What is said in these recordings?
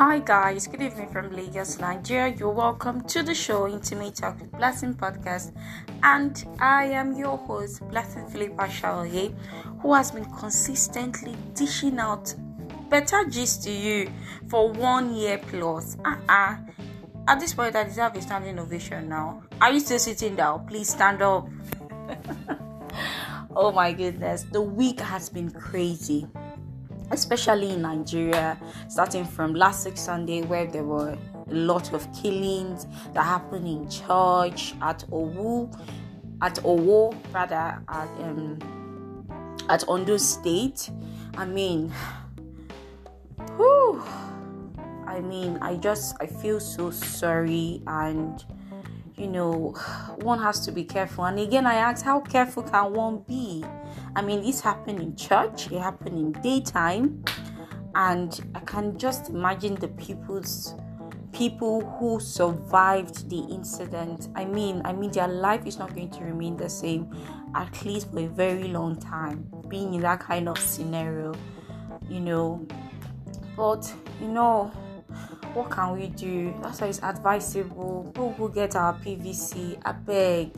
Hi guys, good evening from Lagos, Nigeria. You're welcome to the show Intimate Talk with Blessing Podcast, and I am your host, Blessing Philippa Shaoye, who has been consistently dishing out better gist to you for one year plus. Uh-uh. At this point, I deserve a standing ovation now. Are you still sitting down? Please stand up. oh my goodness, the week has been crazy especially in Nigeria, starting from last week Sunday, where there were a lot of killings that happened in church at Owu, at Owo, rather at um, at Ondo State. I mean, whew, I mean, I just I feel so sorry and you know, one has to be careful. And again, I ask, how careful can one be? I mean, this happened in church, it happened in daytime, and I can just imagine the people's people who survived the incident. I mean, I mean, their life is not going to remain the same, at least for a very long time, being in that kind of scenario, you know. But you know, what can we do? That's why it's advisable. We will get our PVC. I beg.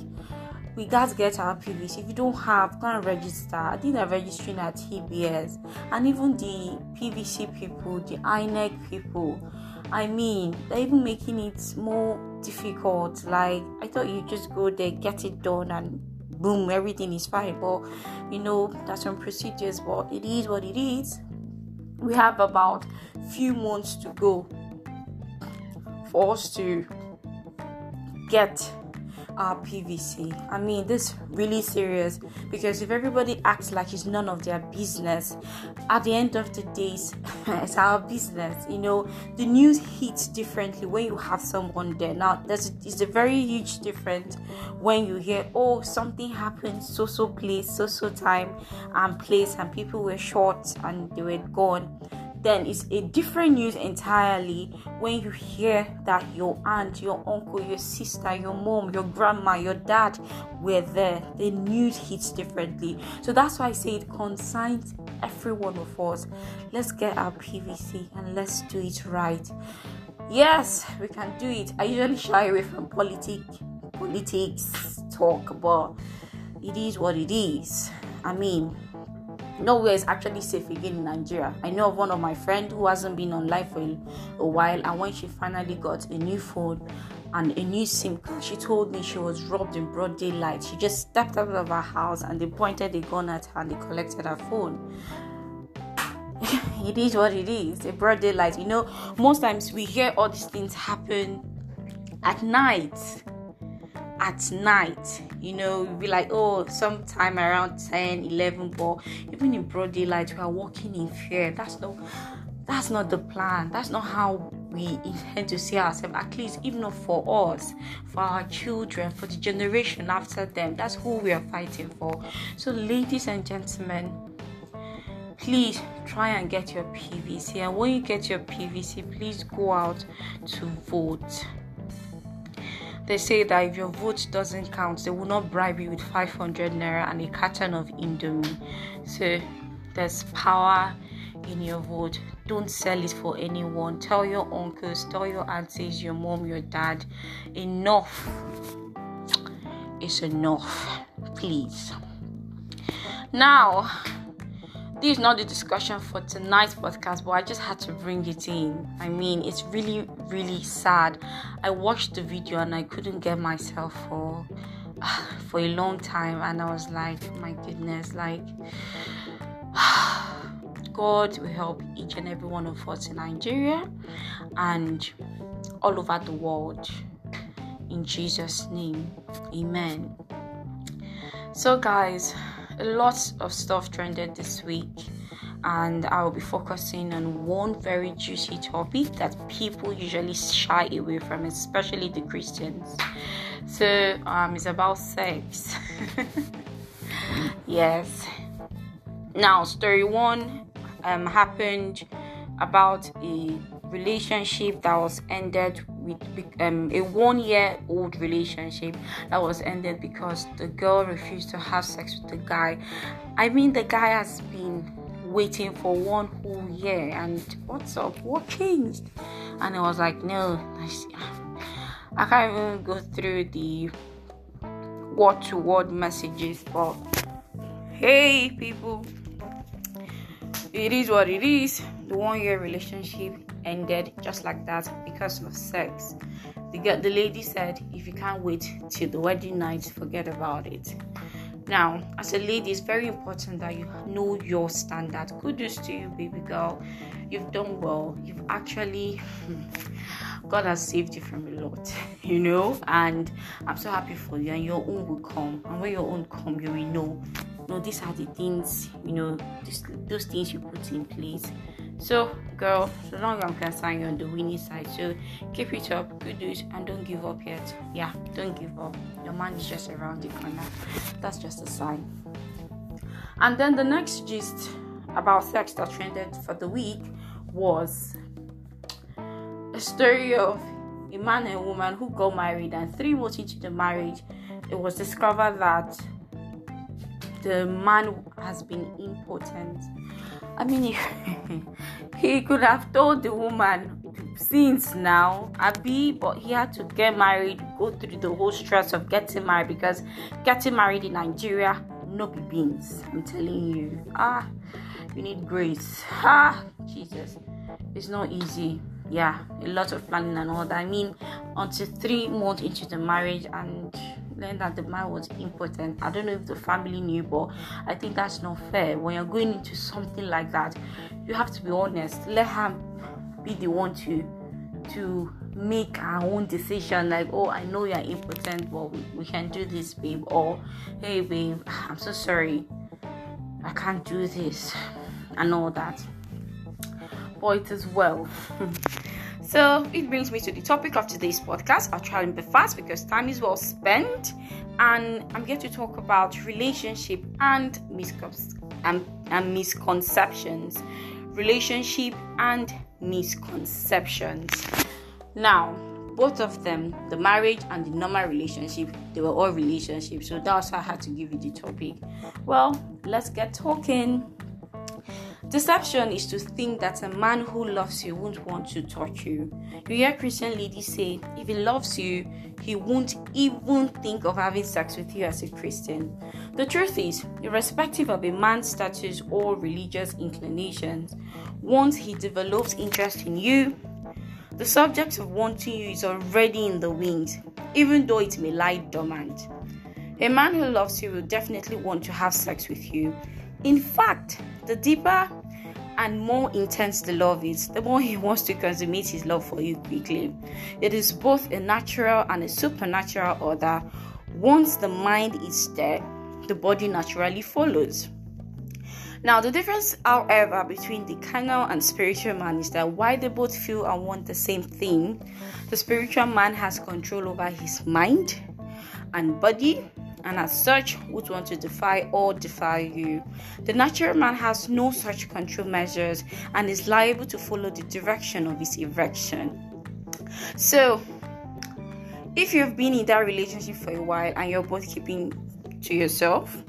We got get our PVC. If you don't have, and register. I think they're registering at TBS. And even the PVC people, the INEC people, I mean, they're even making it more difficult. Like, I thought you just go there, get it done, and boom, everything is fine. But, you know, there's some procedures, but it is what it is. We have about few months to go for us to get PVC. I mean, this really serious because if everybody acts like it's none of their business, at the end of the day, it's our business. You know, the news hits differently when you have someone there. Now, there's it's a very huge difference when you hear, oh, something happened, so so place, so so time and place, and people were shot and they were gone then it's a different news entirely when you hear that your aunt, your uncle, your sister, your mom, your grandma, your dad were there. The news hits differently. So that's why I say it concerns every one of us. Let's get our PVC and let's do it right. Yes, we can do it. I usually shy away from politics, politics talk, but it is what it is. I mean, nowhere is actually safe again in Nigeria. I know of one of my friends who hasn't been online for a, while, and when she finally got a new phone and a new SIM card, she told me she was robbed in broad daylight. She just stepped out of her house and they pointed a gun at her and they collected her phone. it is what it is. A broad daylight. You know, most times we hear all these things happen at night at night you know be like oh sometime around 10 11 but even in broad daylight we are walking in fear. That's not that's not the plan. That's not how we intend to see ourselves at least even not for us for our children for the generation after them. That's who we are fighting for. So ladies and gentlemen please try and get your pvc and when you get your pvc please go out to vote they say that if your vote doesn't count, they will not bribe you with 500 naira and a carton of Indomie. So there's power in your vote. Don't sell it for anyone. Tell your uncles, tell your aunties, your mom, your dad. Enough is enough. Please. Now, this is not the discussion for tonight's podcast, but I just had to bring it in. I mean, it's really, really sad. I watched the video and I couldn't get myself for for a long time, and I was like, my goodness, like God will help each and every one of us in Nigeria and all over the world. In Jesus' name, Amen. So, guys a lot of stuff trended this week and I will be focusing on one very juicy topic that people usually shy away from, especially the Christians. So, um, it's about sex. yes. Now, story one um, happened about a relationship that was ended with um, a one year old relationship that was ended because the girl refused to have sex with the guy. I mean, the guy has been waiting for one whole year. And what's up? What changed? And I was like, no, I can't even go through the word to word messages. But hey, people, it is what it is. The one year relationship ended just like that because of sex. The, the lady said, if you can't wait till the wedding night, forget about it. Now, as a lady, it's very important that you know your standard. Kudos to you, baby girl. You've done well. You've actually, God has saved you from a lot, you know. And I'm so happy for you. And your own will come. And when your own come, you will know. You know, these are the things, you know, this, those things you put in place so, girl, so long as I'm concerned, you're on the winning side. So, keep it up, good news, and don't give up yet. Yeah, don't give up. Your man is just around the corner. That's just a sign. And then the next gist about sex that trended for the week was a story of a man and a woman who got married, and three months into the marriage, it was discovered that the man has been impotent I mean, he could have told the woman since now, Abby, but he had to get married, go through the whole stress of getting married because getting married in Nigeria, no be beans. I'm telling you. Ah, you need grace. Ah, Jesus. It's not easy. Yeah, a lot of planning and all that. I mean, until three months into the marriage and learned that the man was impotent. I don't know if the family knew, but I think that's not fair. When you're going into something like that, you have to be honest. Let her be the one to to make our own decision like oh i know you're impotent but we, we can do this babe or hey babe i'm so sorry i can't do this and all that but it is well So it brings me to the topic of today's podcast. I'll try and be fast because time is well spent, and I'm here to talk about relationship and, and, and misconceptions. Relationship and misconceptions. Now, both of them, the marriage and the normal relationship, they were all relationships. So that's why I had to give you the topic. Well, let's get talking. Deception is to think that a man who loves you won't want to touch you. You hear Christian ladies say, if he loves you, he won't even think of having sex with you as a Christian. The truth is, irrespective of a man's status or religious inclinations, once he develops interest in you, the subject of wanting you is already in the wings, even though it may lie dormant. A man who loves you will definitely want to have sex with you. In fact, the deeper and more intense the love is, the more he wants to consummate his love for you quickly. It is both a natural and a supernatural order. Once the mind is there, the body naturally follows. Now, the difference, however, between the carnal and spiritual man is that while they both feel and want the same thing, the spiritual man has control over his mind and body and as such would want to defy or defy you. The natural man has no such control measures and is liable to follow the direction of his erection. So, if you've been in that relationship for a while and you're both keeping to yourself,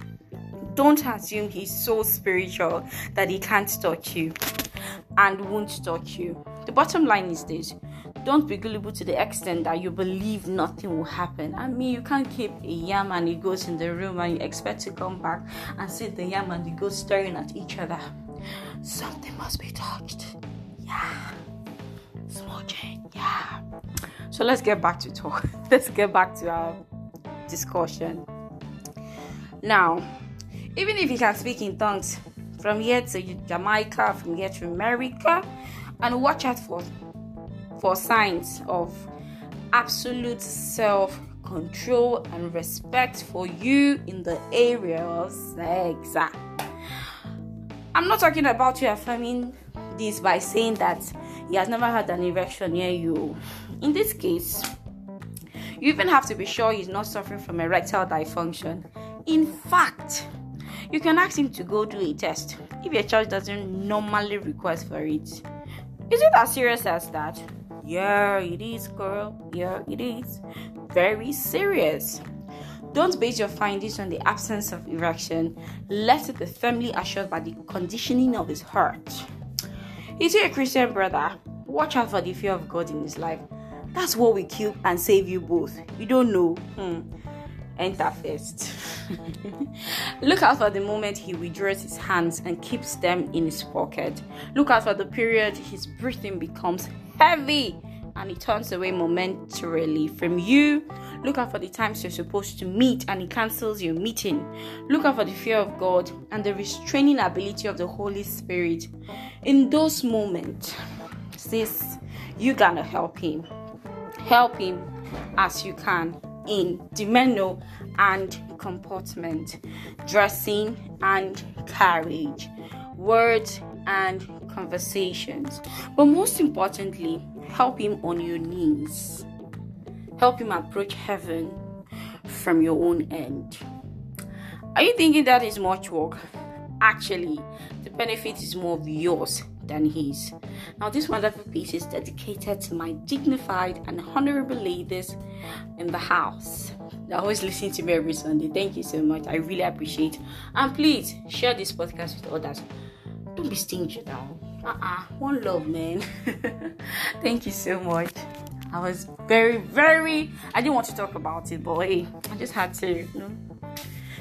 don't assume he's so spiritual that he can't touch you and won't touch you. The bottom line is this don't be gullible to the extent that you believe nothing will happen. I mean, you can't keep a yam and a goat in the room and you expect to come back and see the yam and the goat staring at each other. Something must be touched. Yeah. Smooching. Yeah. So let's get back to talk. let's get back to our discussion. Now, even if you can speak in tongues from here to Jamaica, from here to America, and watch out for for signs of absolute self control and respect for you in the area of sex. I'm not talking about you affirming this by saying that he has never had an erection near you. In this case, you even have to be sure he's not suffering from erectile dysfunction. In fact, you can ask him to go do a test if your church doesn't normally request for it. Is it as serious as that? Yeah, it is, girl. Yeah, it is. Very serious. Don't base your findings on the absence of erection. Let it be firmly assured by the conditioning of his heart. Is he a Christian brother? Watch out for the fear of God in his life. That's what will kill and save you both. You don't know. Hmm. Enter first. Look out for the moment he withdraws his hands and keeps them in his pocket. Look out for the period his breathing becomes heavy and he turns away momentarily from you. Look out for the times you're supposed to meet and he cancels your meeting. Look out for the fear of God and the restraining ability of the Holy Spirit. In those moments, sis, you gonna help him. Help him as you can in demeanor and comportment, dressing and carriage, words and conversations. But most importantly, help him on your knees. Help him approach heaven from your own end. Are you thinking that is much work? Actually, the benefit is more of yours than his. Now, this wonderful piece is dedicated to my dignified and honorable ladies in the house. They always listen to me every Sunday. Thank you so much. I really appreciate. And please share this podcast with others. Don't be stingy now. Uh-uh. One love, man. Thank you so much. I was very, very I didn't want to talk about it, but hey, I just had to, you know.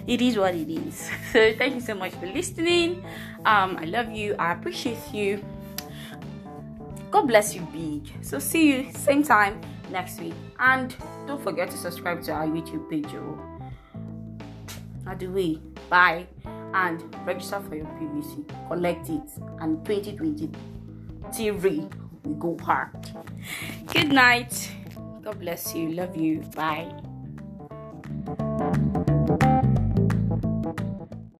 It is what it is. So thank you so much for listening. Um, I love you. I appreciate you. God bless you big. So see you same time next week. And don't forget to subscribe to our YouTube page. Oh. way. Bye and register for your PVC. Collect it, and 2023 we go hard. Good night. God bless you. Love you. Bye.